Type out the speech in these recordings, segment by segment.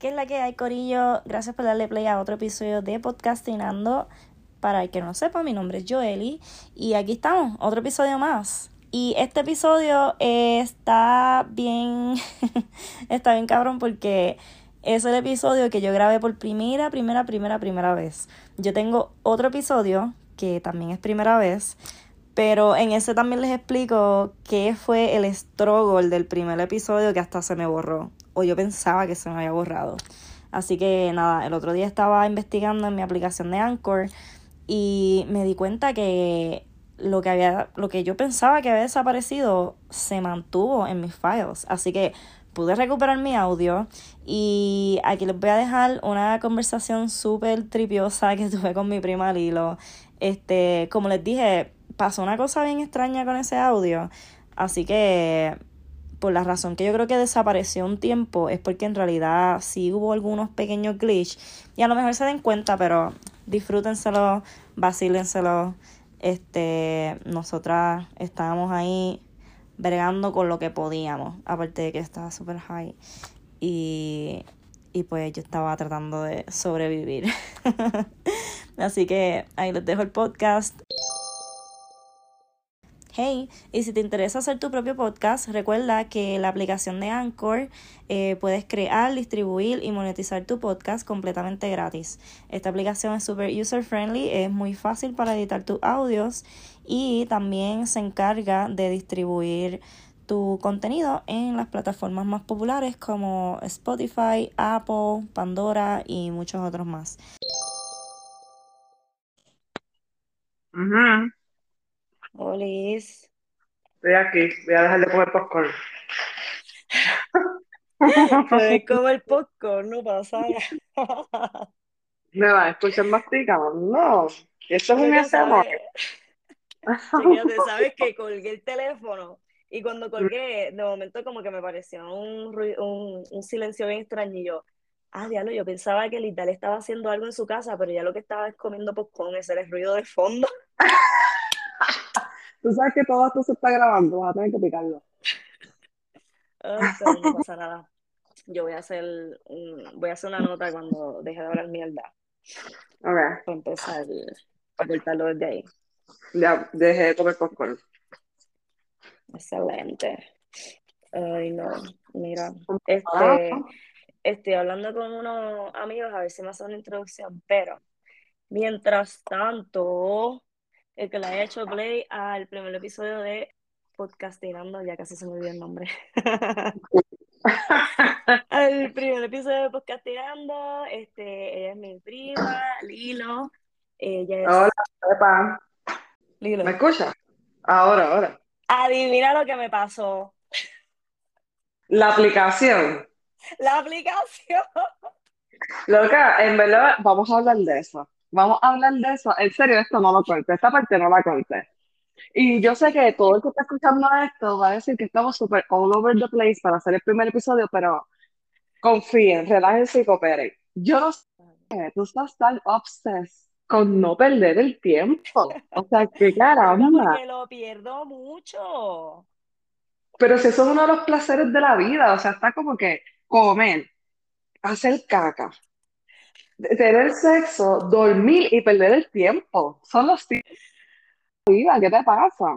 ¿Qué es la que hay, Corillo? Gracias por darle play a otro episodio de Podcastinando. Para el que no sepa, mi nombre es Joeli y aquí estamos, otro episodio más. Y este episodio está bien, está bien cabrón porque es el episodio que yo grabé por primera, primera, primera, primera vez. Yo tengo otro episodio que también es primera vez, pero en ese también les explico qué fue el struggle del primer episodio que hasta se me borró. O yo pensaba que se me había borrado. Así que nada, el otro día estaba investigando en mi aplicación de Anchor y me di cuenta que lo que había, lo que yo pensaba que había desaparecido se mantuvo en mis files. Así que pude recuperar mi audio y aquí les voy a dejar una conversación súper tripiosa que tuve con mi prima Lilo. Este, como les dije, pasó una cosa bien extraña con ese audio. Así que por la razón que yo creo que desapareció un tiempo es porque en realidad sí hubo algunos pequeños glitch y a lo mejor se den cuenta, pero disfrútenselo, vacílenselo. Este, nosotras estábamos ahí bregando con lo que podíamos, aparte de que estaba súper high y, y pues yo estaba tratando de sobrevivir. Así que ahí les dejo el podcast. Y si te interesa hacer tu propio podcast, recuerda que la aplicación de Anchor eh, puedes crear, distribuir y monetizar tu podcast completamente gratis. Esta aplicación es super user friendly, es muy fácil para editar tus audios y también se encarga de distribuir tu contenido en las plataformas más populares como Spotify, Apple, Pandora y muchos otros más. Olis. Estoy aquí, voy a dejar de comer popcorn. Como el popcorn, no pasa nada. Me va a escuchar masticando. Eso es un chequéate, sabes que colgué el teléfono y cuando colgué, de momento como que me pareció un, un, un silencio bien extraño y yo, ah, diablo, yo pensaba que Lital estaba haciendo algo en su casa, pero ya lo que estaba es comiendo popcorn, ese era el ruido de fondo. Tú sabes que todo esto se está grabando, vas a tener que picarlo. Pero no pasa nada. Yo voy a hacer un- voy a hacer una nota cuando deje de hablar mierda Ok, para empezar a cortarlo desde ahí. ya dejé de comer popcorn. Excelente. Ay, no, mira, Ah, este, estoy hablando con unos amigos a ver si me hacen una introducción, pero mientras tanto, el que le haya hecho play al primer episodio de Podcastinando, ya casi se me olvidó el nombre. Al primer episodio de Podcastinando, este, ella es mi prima, Lilo. Ella es Hola, Pepa. Lilo. ¿Me escuchas? Ahora, ahora. Adivina lo que me pasó. La aplicación. La aplicación. Loca, en verdad, vamos a hablar de eso. Vamos a hablar de eso. En serio, esto no lo conté. Esta parte no la conté. Y yo sé que todo el que está escuchando esto va a decir que estamos súper all over the place para hacer el primer episodio, pero confíen, relájense y cooperen. Yo no sé, tú estás tan obsessed con no perder el tiempo. O sea, qué caramba. porque lo pierdo mucho. Pero si eso es uno de los placeres de la vida, o sea, está como que comer, hacer caca, tener sexo, dormir y perder el tiempo. Son los tiempos ¿qué te pasa?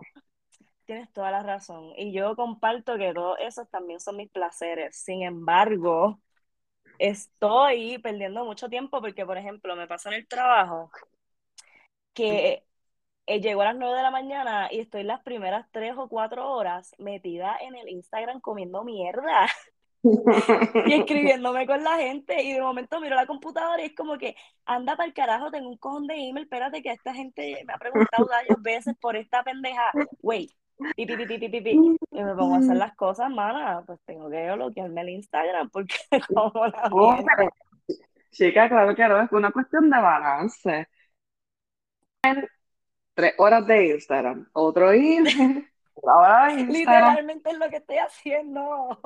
Tienes toda la razón. Y yo comparto que todos esos también son mis placeres. Sin embargo, estoy perdiendo mucho tiempo porque, por ejemplo, me pasa en el trabajo que eh, llego a las 9 de la mañana y estoy las primeras 3 o 4 horas metida en el Instagram comiendo mierda y escribiéndome con la gente. Y de momento miro la computadora y es como que, anda para el carajo, tengo un cojón de email, espérate que esta gente me ha preguntado varias veces por esta pendeja. Wait, pi, pi. Y me pongo a hacer las cosas, mana, pues tengo que bloquearme el Instagram porque como la Oh, pero, chica, claro que no, es una cuestión de balance. Tres horas de Instagram, otro email, una hora de Instagram. Literalmente es lo que estoy haciendo.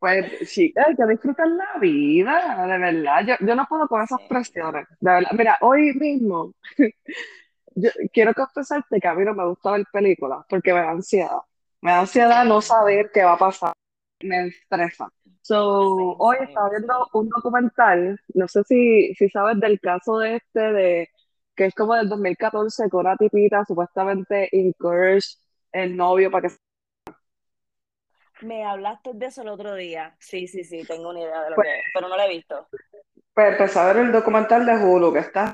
Pues, chica, hay que disfrutar la vida, de verdad. Yo, yo no puedo con esas Sí. presiones, de verdad. Mira, hoy mismo, yo quiero confesarte que a mí no me gusta ver películas porque me da ansiedad. Me da ansiedad no saber qué va a pasar. Me estresa. So, hoy Sí, estaba sí, viendo sí. un documental, no sé si, si sabes del caso de este, de que es como del 2014, que una tipita supuestamente encouraged el novio para que... Me hablaste de eso el otro día. Sí, sí, sí, tengo una idea de lo Pues, que es, pero no lo he visto. pues empecé a ver el documental de Hulu, que está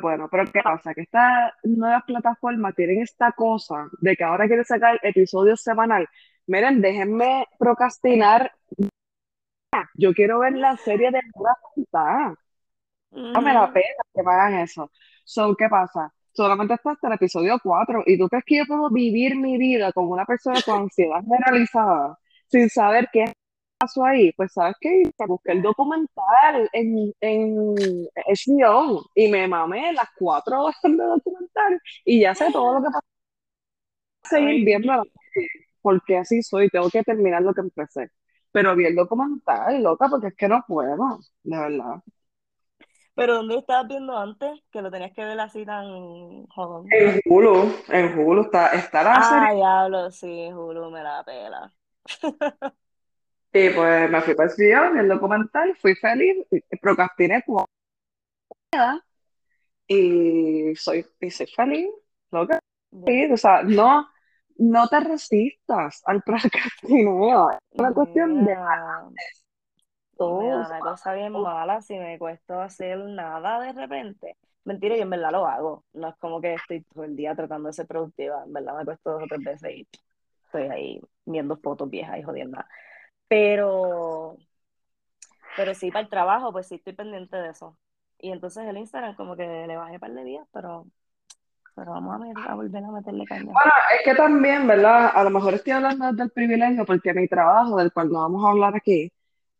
bueno, pero ¿qué pasa? Que estas nuevas plataformas tienen esta cosa de que ahora quieren sacar episodios semanal. Miren, déjenme procrastinar, yo quiero ver la serie de pura voluntad. No me da Ujú. pena que me hagan eso. So, ¿qué pasa? Solamente está hasta el episodio 4 y tú crees que yo puedo vivir mi vida como una persona con ansiedad generalizada sin saber qué pasó ahí. Pues, ¿sabes qué? Busqué el documental en, en HBO y me mamé las cuatro horas de documental y ya sé todo lo que pasa. Seguir viendo porque así soy, tengo que terminar lo que empecé. Pero vi el documental, loca, porque es que no puedo, de verdad. Pero ¿dónde estabas viendo antes? Que lo tenías que ver así tan jodón. En Hulu, en Hulu está, está la serie Ah, diablo, sí, Hulu me la pela. y pues me fui para el vi el documental, fui feliz, procrastiné cuatro y soy, y soy feliz, loca, sí, o sea, no, no te resistas al procrastineo, es una cuestión de Me da una cosa bien mala si me cuesta hacer nada de repente. Mentira, yo en verdad lo hago. No es como que estoy todo el día tratando de ser productiva. En verdad me cuesta dos o tres veces y estoy ahí viendo fotos viejas y jodiendo. Pero, pero sí, para el trabajo, pues sí estoy pendiente de eso. Y entonces el Instagram como que le bajé un par de días, pero, pero vamos a, ver, a volver a meterle caña. Bueno, es que también, ¿verdad? A lo mejor estoy hablando del privilegio porque mi trabajo, del cual no vamos a hablar aquí,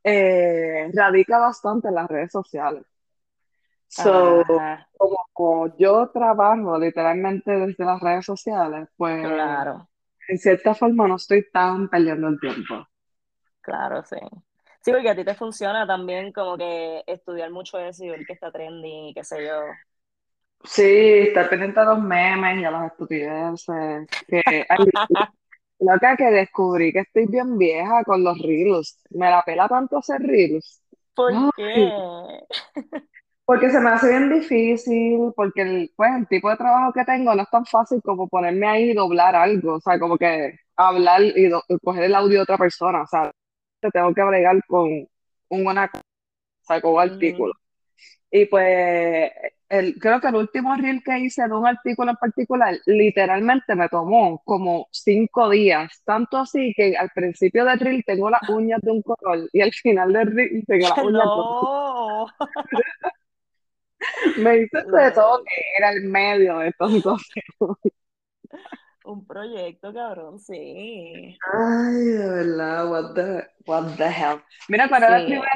eh, radica bastante en las redes sociales. So, Ajá, como yo trabajo literalmente desde las redes sociales, pues claro, en cierta forma no estoy tan perdiendo el tiempo. claro, sí. Sí, porque a ti te funciona también como que estudiar mucho eso y ver que está trending y qué sé yo. Sí, estar pendiente a los memes y a las estupideces. Que, ay, loca que descubrí que estoy bien vieja con los reels. Me la pela tanto hacer reels. ¿Por Ay, qué? porque se me hace bien difícil, porque el, pues, el tipo de trabajo que tengo no es tan fácil como ponerme ahí y doblar algo, o sea, como que hablar y do- coger el audio de otra persona, o sea, te tengo que bregar con un, una, o sea, con un artículo. Ujú. Y pues el, creo que el último reel que hice de un artículo en particular, literalmente me tomó como cinco días, tanto así que al principio del reel tengo las uñas de un color y al final del reel tengo las uñas de otro. No. Me hice de todo que era el medio de tonto. Un proyecto, cabrón, sí. Ay, de verdad, what the, what the hell. Mira, ¿cuál era el Sí. primer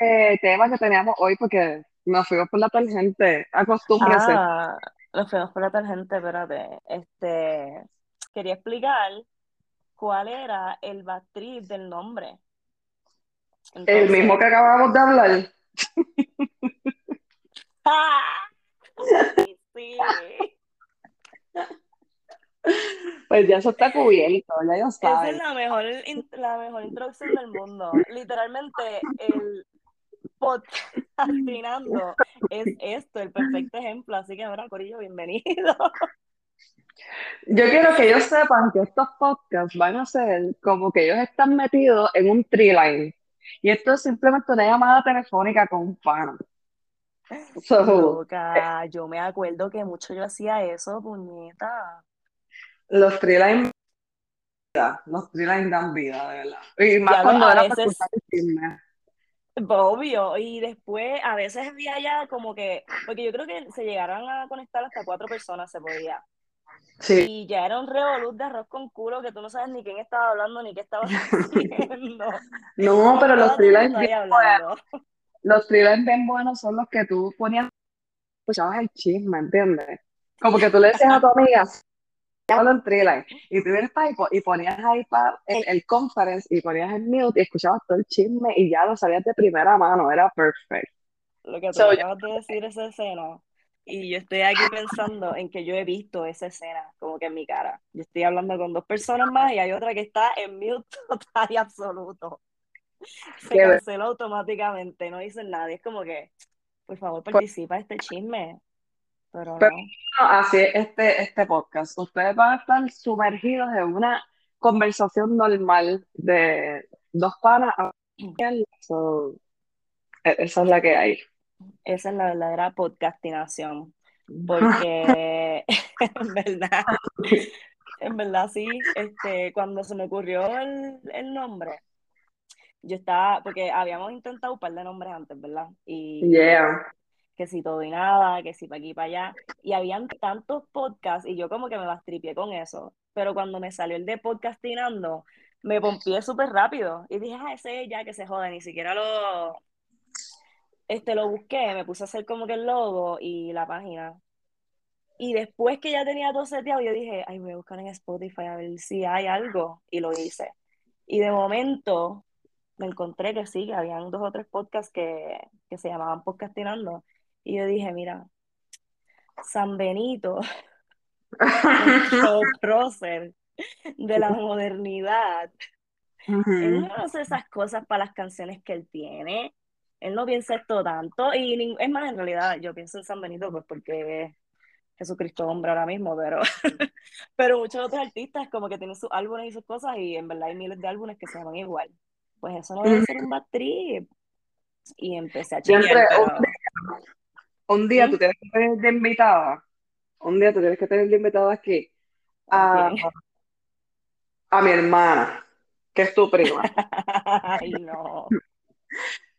eh, tema que teníamos hoy? Porque nos fuimos por la tangente. Acostúmbrese. Ah, nos fuimos por la tangente, espérate. Este, quería explicar cuál era el backtrip del nombre. El mismo que acabamos de hablar. ¡ah! Sí, sí. Pues ya eso está cubierto, ya yo Esa es la mejor, la mejor introducción del mundo. Literalmente, el podcastinando es esto, el perfecto ejemplo. Así que, ahora, Corillo, bienvenido. Yo quiero que ellos sepan que estos podcasts van a ser como que ellos están metidos en un tree line. Y esto es simplemente una llamada telefónica con un. So, Loca, yo me acuerdo que mucho yo hacía eso, puñeta. los tree line, los tree dan vida, de verdad. Y más Diablo, cuando a era para veces, el chisme. obvio, y después a veces había ya como que, porque yo creo que se llegaron a conectar hasta cuatro personas, se podía. Sí. Y ya era un revolú de arroz con culo que tú no sabes ni quién estaba hablando ni qué estaba diciendo. No, pero los bien hablando. Los thrillers bien buenos son los que tú ponías, escuchabas el chisme, ¿entiendes? Como que tú le decías a tu amiga, hablo en thriller, y tú vienes para y ponías ahí pa- el, el conference y ponías el mute y escuchabas todo el chisme y ya lo sabías de primera mano, era perfecto. Lo que tú So, yo- acabas de decir, esa escena. Y yo estoy aquí pensando en que yo he visto esa escena, como que en mi cara. Yo estoy hablando con dos personas más y hay otra que está en mute total y absoluto. se canceló automáticamente, no dicen nada. Es como que, por favor, participa en este chisme. Pero, no. así es este, este podcast. Ustedes van a estar sumergidos en una conversación normal de dos panas. So, e, esa es la que hay. Esa es la verdadera podcastinación. Porque en verdad, en verdad sí, este, cuando se me ocurrió el, el nombre, yo estaba, porque habíamos intentado un par de nombres antes, ¿verdad? Y que si todo y nada, que si para aquí y para allá. Y habían tantos podcasts y yo como que me bastripié con eso. Pero cuando me salió el de podcastinando, me pompié súper rápido. Y dije, ah, ese ya que se joda, ni siquiera lo, este, lo busqué, me puse a hacer como que el logo y la página. Y después que ya tenía todo seteado, yo dije, ay, voy a buscar en Spotify a ver si hay algo. Y lo hice. Y de momento me encontré que sí, que habían dos o tres podcasts que, que se llamaban Podcastinando. Y yo dije, mira, San Benito, el prócer de la modernidad. Él no hace esas cosas para las canciones que él tiene. Él no piensa esto tanto. Y es más, en realidad, yo pienso en San Benito pues porque Jesucristo hombre ahora mismo, pero, pero muchos otros artistas como que tienen sus álbumes y sus cosas y en verdad hay miles de álbumes que se llaman igual. Pues eso no debe ser un bad trip. Y empecé a chequear, un día, tú tienes que tener de invitada, un día tú tienes que tener de invitada aquí a, a mi hermana, que es tu prima. Ay, no.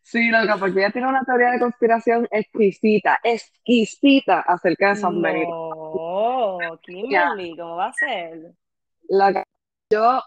Sí, loca, porque ella tiene una teoría de conspiración exquisita, exquisita acerca de San Benito. No, Kimberly, ¿cómo va a ser? La, yo,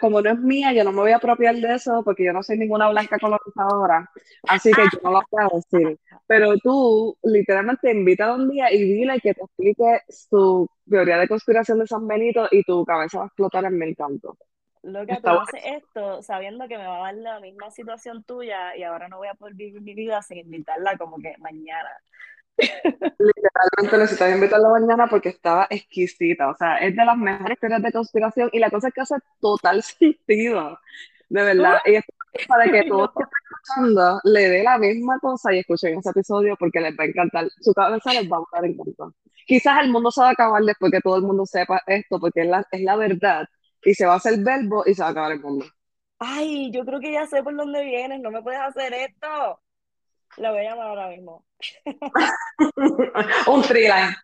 como no es mía, yo no me voy a apropiar de eso porque yo no soy ninguna blanca colonizadora, así que yo no lo voy a decir. Pero tú, literalmente, invita un día y dile que te explique su teoría de conspiración de San Benito y tu cabeza va a explotar en mil cantos. Lo que tú haces esto sabiendo que me va a dar la misma situación tuya y ahora no voy a poder vivir mi vida sin invitarla como que mañana. Literalmente necesitas invitarla mañana porque estaba exquisita. O sea, es de las mejores teorías de conspiración y la cosa es que hace total sentido. De verdad. Y es para que todos que están escuchando le dé la misma cosa y escuchen ese episodio porque les va a encantar. Su cabeza les va a gustar encantar. Quizás el mundo se va a acabar después que todo el mundo sepa esto porque es la, es la verdad y se va a hacer verbo y se va a acabar el mundo. Ay, yo creo que ya sé por dónde vienes, no me puedes hacer esto. La voy a llamar ahora mismo. Un triline.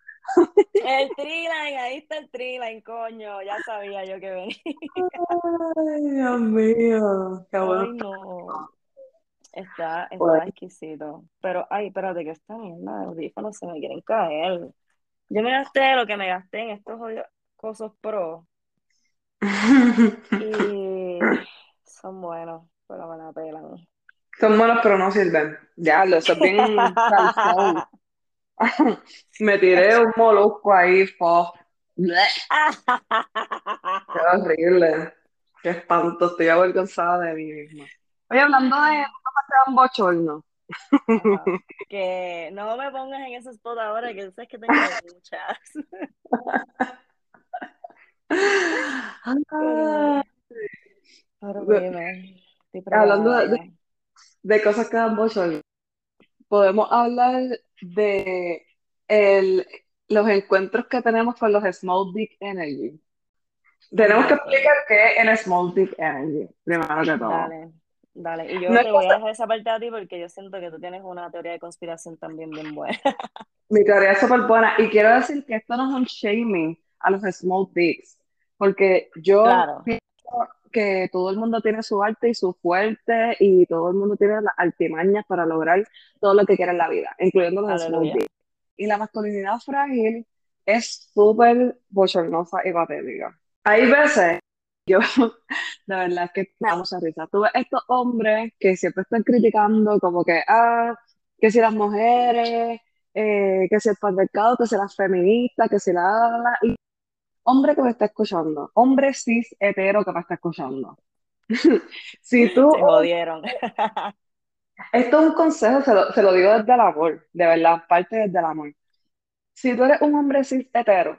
El triline, ahí está el triline, coño. Ya sabía yo que venía. Ay, Dios mío. Qué bueno. Ay, no. Está, está exquisito. Pero, ay, espérate, que esta mierda de audífonos se me quieren caer. Yo me gasté lo que me gasté en estos cosas pro. Y son buenos, pero me la pelan. Son buenos, pero no sirven. Ya, lo es bien Me tiré un molusco ahí, fo. Qué horrible. Qué espanto, estoy avergonzada de mí misma. Oye, hablando de un bochorno. Que no me pongas en ese spot ahora, que sabes que tengo muchas. Hablando de, cosas que dan mucho, podemos hablar de el, los encuentros que tenemos con los Small Dick Energy. Tenemos que explicar qué es el Small Dick Energy, primero que todo. Dale, dale. Y yo te voy a dejar esa parte a ti porque yo siento que tú tienes una teoría de conspiración también bien buena. Mi teoría es súper buena. Y quiero decir que esto no es un shaming a los small dicks. Porque yo pienso que todo el mundo tiene su arte y su fuerte y todo el mundo tiene las artimañas para lograr todo lo que quiere en la vida, incluyendo los small Y la masculinidad frágil es súper bochornosa y patética. Hay veces, yo, la verdad es que me da mucha risa. Tú ves estos hombres que siempre están criticando como que, ah, que si las mujeres, eh, que si el patriarcado, que si las feministas, que si la... Y hombre que me está escuchando, hombre cis hetero que me está escuchando. si tú. Se jodieron. Esto es un consejo, se lo, digo desde el amor, de verdad, parte desde el amor. Si tú eres un hombre cis hetero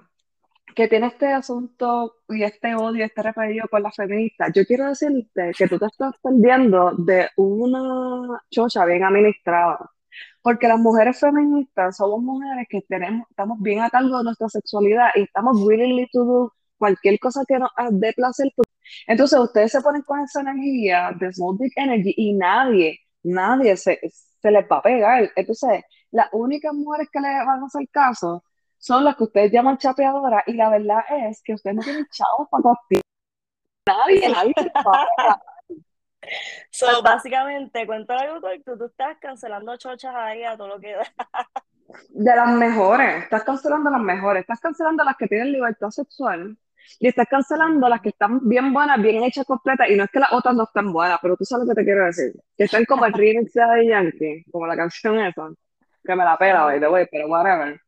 que tiene este asunto y este odio, este repelido con las feministas, yo quiero decirte que tú te estás perdiendo de una chocha bien administrada. Porque las mujeres feministas somos mujeres que tenemos, estamos bien a cargo de nuestra sexualidad y estamos willingly to do cualquier cosa que nos dé placer. Entonces ustedes se ponen con esa energía de small dick energy y nadie, nadie se, se les va a pegar. Entonces, las únicas mujeres que le van a hacer caso son las que ustedes llaman chapeadoras y la verdad es que ustedes no tienen chavos para costear. Nadie, nadie se paga. So, básicamente, cuento algo tú, tú estás cancelando chochas ahí a todo lo que da. De las mejores, estás cancelando las mejores, estás cancelando las que tienen libertad sexual y estás cancelando las que están bien buenas, bien hechas, completas, y no es que las otras no están buenas, pero tú sabes lo que te quiero decir, que están como el remix de Yankee, como la canción esa, que me la pela, by the way, pero whatever.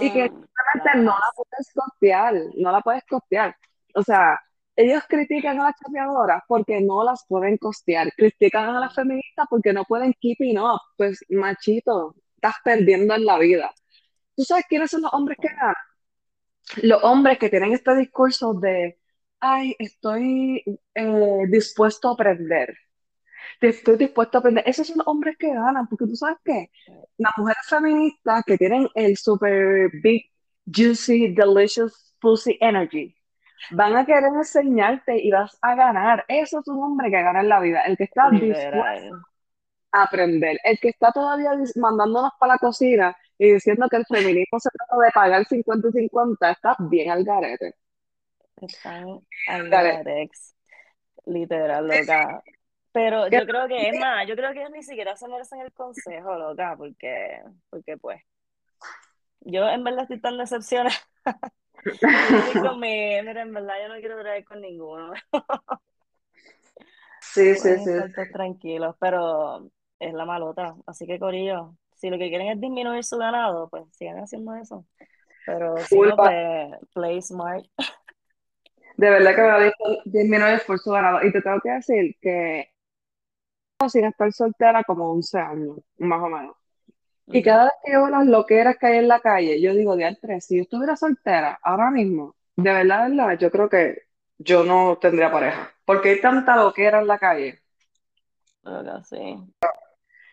Y que Mm, simplemente no la puedes costear, no la puedes costear. O sea, ellos critican a las chapeadoras porque no las pueden costear, critican a las feministas porque no pueden keeping up. Pues, machito, estás perdiendo en la vida. ¿Tú sabes quiénes son los hombres que ganan? Los hombres que tienen este discurso de, ay, estoy eh, dispuesto a aprender. Estoy dispuesto a aprender. Esos son los hombres que ganan, porque tú sabes qué, las mujeres feministas que tienen el super big, juicy, delicious pussy energy, van a querer enseñarte y vas a ganar. Eso es un hombre que gana en la vida, el que está dispuesto a aprender, el que está todavía mandándonos para la cocina y diciendo que el feminismo se trata de pagar 50 y 50, está bien al garete. Están al garex, literal, loca. Pero yo creo que es más, yo creo que ellos ni siquiera se merecen el consejo, loca, porque, porque pues, yo en verdad estoy tan decepcionada. Yo mi, mira, en verdad yo no quiero traer con ninguno. Sí, sí, sí. tranquilos, pero es la malota. Así que, Corillo, si lo que quieren es disminuir su ganado, pues sigan haciendo eso. Pero si no, pues play smart. De verdad que me ha dicho disminuye el esfuerzo ganado. Y te tengo que decir que sin estar soltera como 11 años, más o menos. Y cada vez que yo veo las loqueras que hay en la calle, yo digo, diantre, si yo estuviera soltera ahora mismo, de verdad, de verdad, yo creo que yo no tendría pareja. Porque hay tanta loquera en la calle. Loca, sí.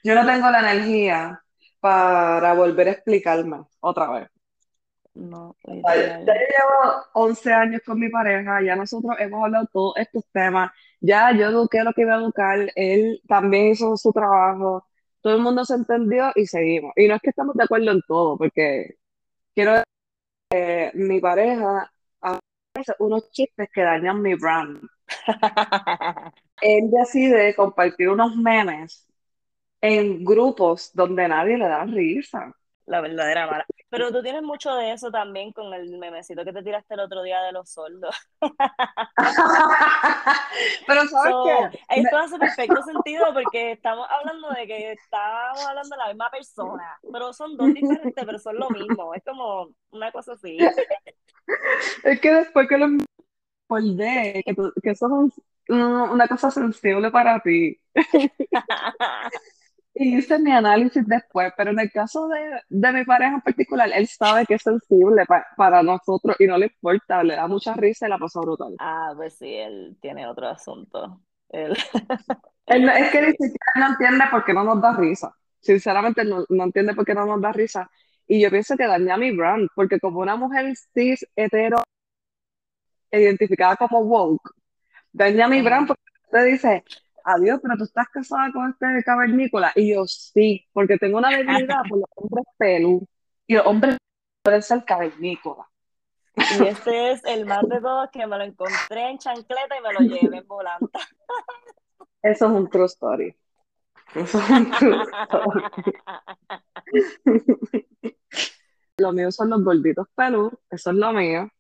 Yo no tengo la energía para volver a explicarme otra vez. No, Ya llevo 11 años con mi pareja, ya nosotros hemos hablado todos estos temas, ya yo eduqué lo que iba a educar, él también hizo su trabajo, todo el mundo se entendió y seguimos. Y no es que estamos de acuerdo en todo, porque quiero decir que mi pareja hace unos chistes que dañan mi brand. Él decide compartir unos memes en grupos donde nadie le da risa. La verdadera mala. Pero tú tienes mucho de eso también con el memecito que te tiraste el otro día de los sordos. Pero ¿sabes So, qué? esto hace perfecto sentido porque estamos hablando de que estamos hablando de la misma persona, pero son dos diferentes, pero son lo mismo. Es como una cosa así. Es que después que lo acordé, que, que eso es un- una cosa sensible para ti. Y hice mi análisis después, pero en el caso de, de mi pareja en particular, él sabe que es sensible pa- para nosotros y no le importa, le da mucha risa y la pasa brutal. Ah, pues sí, él tiene otro asunto. Él... Él no- es que ni siquiera no entiende por qué no nos da risa. Sinceramente, no, no entiende por qué no nos da risa. Y yo pienso que daña mi brand, porque como una mujer cis, hetero, identificada como woke, daña mi Ajá. brand porque te dice, adiós, pero tú estás casada con este cavernícola. Y yo sí, porque tengo una debilidad por los hombres pelú. Y los hombres pueden ser cavernícolas. Y este es el más de todos que me lo encontré en chancleta y me lo llevé en volanta. Eso es un true story. Eso es un true story. Lo mío son los gorditos pelú, eso es lo mío.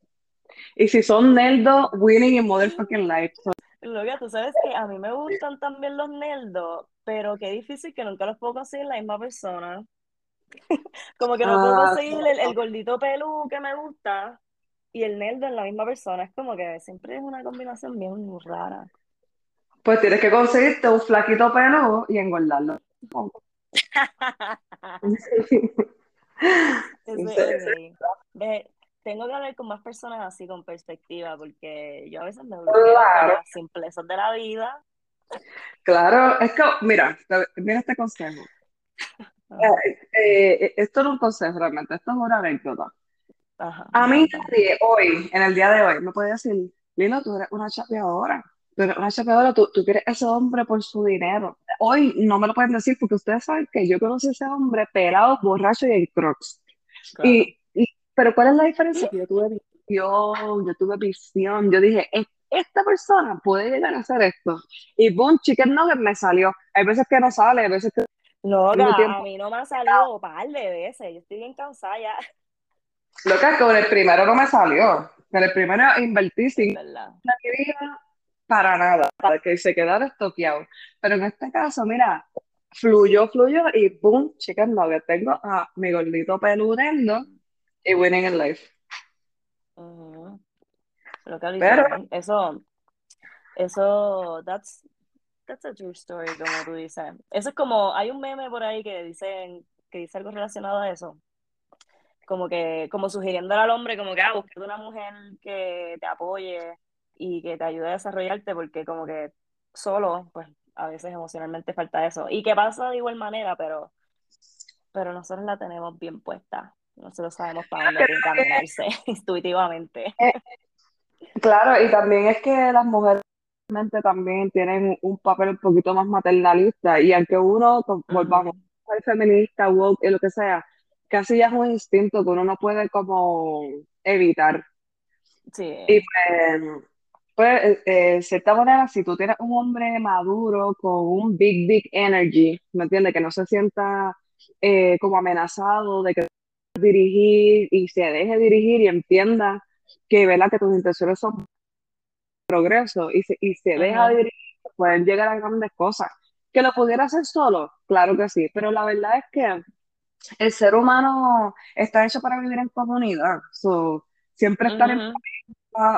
Y si son nerdos, winning in motherfucking life. So, Loca, tú sabes que a mí me gustan también los nerdos, pero qué difícil que nunca los puedo conseguir la misma persona. Como que no puedo ah, conseguir el, el gordito pelú que me gusta y el nerdo en la misma persona. Es como que siempre es una combinación bien rara. pues tienes que conseguirte un flaquito pelú y engordarlo. Ese, ok. Ve, tengo que hablar con más personas así con perspectiva, porque yo a veces me bloqueo con las simplezas de la vida. Claro, es que, mira, mira este consejo. Eh, eh, esto no es un consejo realmente, esto es una anécdota. a mí hoy, en el día de hoy, me puede decir, Lilo, tú eres una chapeadora, tú eres una chapeadora, tú, tú quieres ese hombre por su dinero. Hoy no me lo pueden decir porque ustedes saben que yo conocí a ese hombre pelado, borracho y en crocs. Y, pero ¿cuál es la diferencia? yo tuve visión, yo tuve visión, yo dije, esta persona puede llegar a hacer esto. Y boom, chicken nugget me salió. Hay veces que no sale, hay veces que no, a mí no me ha salido un par de veces. Yo estoy bien cansada ya. Lo que con el primero no me salió. Con el primero invertí sin la vida para nada, para que se quedara estoqueado. Pero en este caso, mira, fluyó, fluyó y boom, no, que tengo a mi gordito peludendo y winning in life. Lo que Pero, eso, eso, that's, that's a true story, como tú dices. Eso es como, hay un meme por ahí que dicen, que dice algo relacionado a eso. Como que, como sugiriendo al hombre, como que, ah, busca una mujer que te apoye y que te ayude a desarrollarte, porque como que solo, pues, a veces emocionalmente falta eso. Y que pasa de igual manera, pero, pero nosotros la tenemos bien puesta. Nosotros sabemos para dónde encaminarse intuitivamente. Eh, claro, y también es que las mujeres también tienen un papel un poquito más maternalista y aunque uno, volvamos, ser feminista, woke y lo que sea, casi ya es un instinto que uno no puede como evitar. Sí. Y pues, pues eh, eh, de cierta manera, si tú tienes un hombre maduro con un big, big energy, ¿me entiendes? Que no se sienta eh, como amenazado de que dirigir y se deje dirigir y entienda que, ¿verdad? que tus intenciones son progreso y se, y se deja dirigir, pueden llegar a grandes cosas. ¿Que lo pudiera hacer solo? Claro que sí, pero la verdad es que el ser humano está hecho para vivir en comunidad. siempre estar en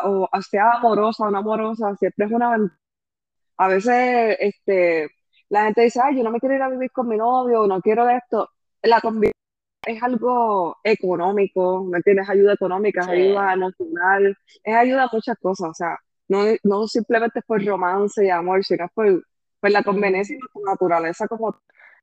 o sea amorosa o no amorosa, siempre es una A veces este, la gente dice, ay, yo no me quiero ir a vivir con mi novio, no quiero esto. La convivencia es algo económico, ¿me entiendes? Ayuda económica, ayuda emocional, es ayuda a muchas cosas. O sea, no, no simplemente por romance y amor, sino por, por la conveniencia y la naturaleza como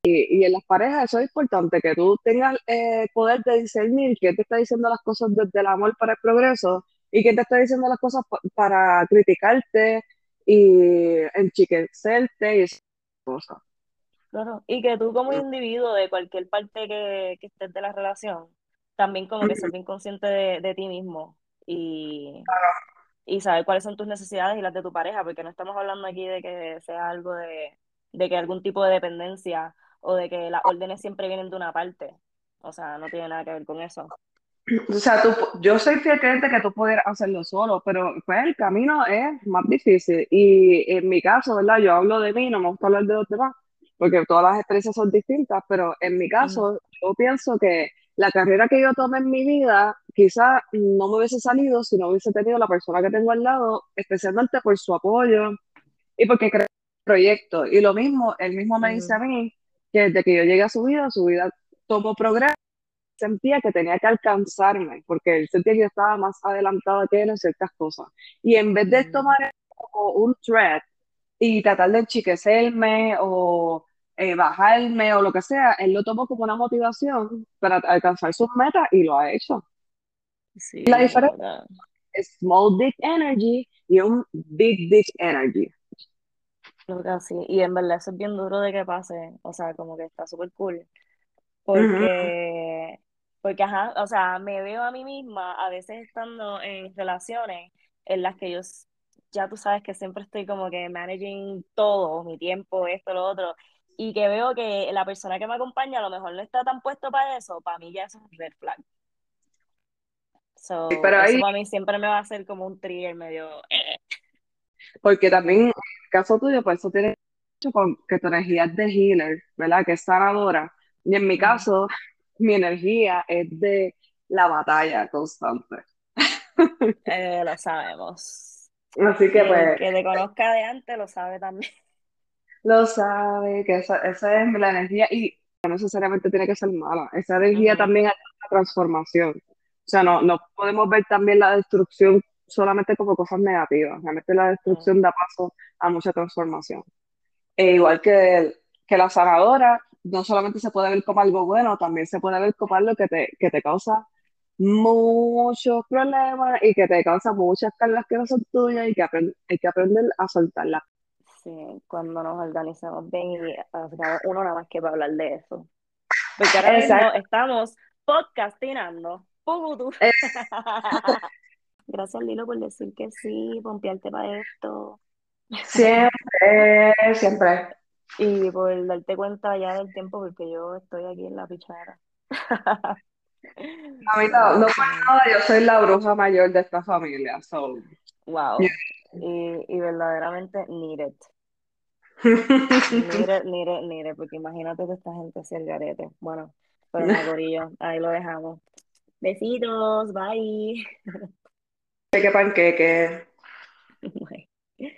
y, y, en las parejas eso es importante, que tú tengas eh, poder de discernir quién te está diciendo las cosas desde el amor para el progreso y quién te está diciendo las cosas para criticarte y enchiquecerte y esas cosas. Claro, y que tú como individuo de cualquier parte que, que estés de la relación, también como que seas bien consciente de, de ti mismo y, y saber cuáles son tus necesidades y las de tu pareja, porque no estamos hablando aquí de que sea algo de, de que algún tipo de dependencia o de que las órdenes siempre vienen de una parte. O sea, no tiene nada que ver con eso. O sea, tú, yo soy fiel creyente que tú puedes hacerlo solo, pero pues el camino es más difícil. Y en mi caso, ¿verdad? Yo hablo de mí, no me gusta hablar de los demás, porque todas las experiencias son distintas, pero en mi caso, yo pienso que la carrera que yo tomé en mi vida quizá no me hubiese salido si no hubiese tenido la persona que tengo al lado, especialmente por su apoyo y porque creo el proyecto. Y lo mismo, él mismo me dice a mí que desde que yo llegué a su vida, su vida tomó progreso, sentía que tenía que alcanzarme, porque él sentía que yo estaba más adelantada que él en ciertas cosas. Y en vez de tomar como un threat y tratar de enchiquecerme o eh, bajarme o lo que sea, él lo tomó como una motivación para alcanzar sus metas y lo ha hecho. la diferencia es small dick energy y un big dick energy. Y en verdad eso es bien duro de que pase, o sea, como que está súper cool. Porque, porque, ajá, o sea, me veo a mí misma a veces estando en relaciones en las que yo, ya tú sabes que siempre estoy como que managing todo, mi tiempo, esto, lo otro, y que veo que la persona que me acompaña a lo mejor no está tan puesto para eso, para mí ya eso es un red flag. So, pero eso para mí siempre me va a hacer como un trigger medio... Eh. Porque también, en el caso tuyo, pues eso tiene mucho con que tu energía es de healer, ¿verdad? Que es sanadora. Y en mi caso, mi energía es de la batalla constante. Eh, lo sabemos. Así que pues... Que te conozca de antes lo sabe también lo sabe, que esa, esa es la energía y no necesariamente tiene que ser mala, esa energía también hay una transformación. sea, no, no podemos ver también la destrucción solamente como cosas negativas. Realmente la destrucción da paso a mucha transformación. E igual que, que la sanadora, no solamente se puede ver como algo bueno, también se puede ver como algo que te, que te causa muchos problemas y que te causa muchas cargas que no son tuyas y que hay que aprender a soltarlas. Sí, cuando nos organizamos bien y uno nada más que para hablar de eso. Porque ahora mismo estamos podcastinando. Gracias, Lilo, por decir que sí, pompearte para esto. Siempre, siempre. Y por darte cuenta ya del tiempo, porque yo estoy aquí en la pichara. A mí no, no nada, yo soy la bruja mayor de esta familia. So. Wow. Y, y verdaderamente needed. Mire, mire, mire, porque imagínate que esta gente sea el garete. Bueno, pero no, gorillo, ahí lo dejamos. Besitos, bye. Que panqueque.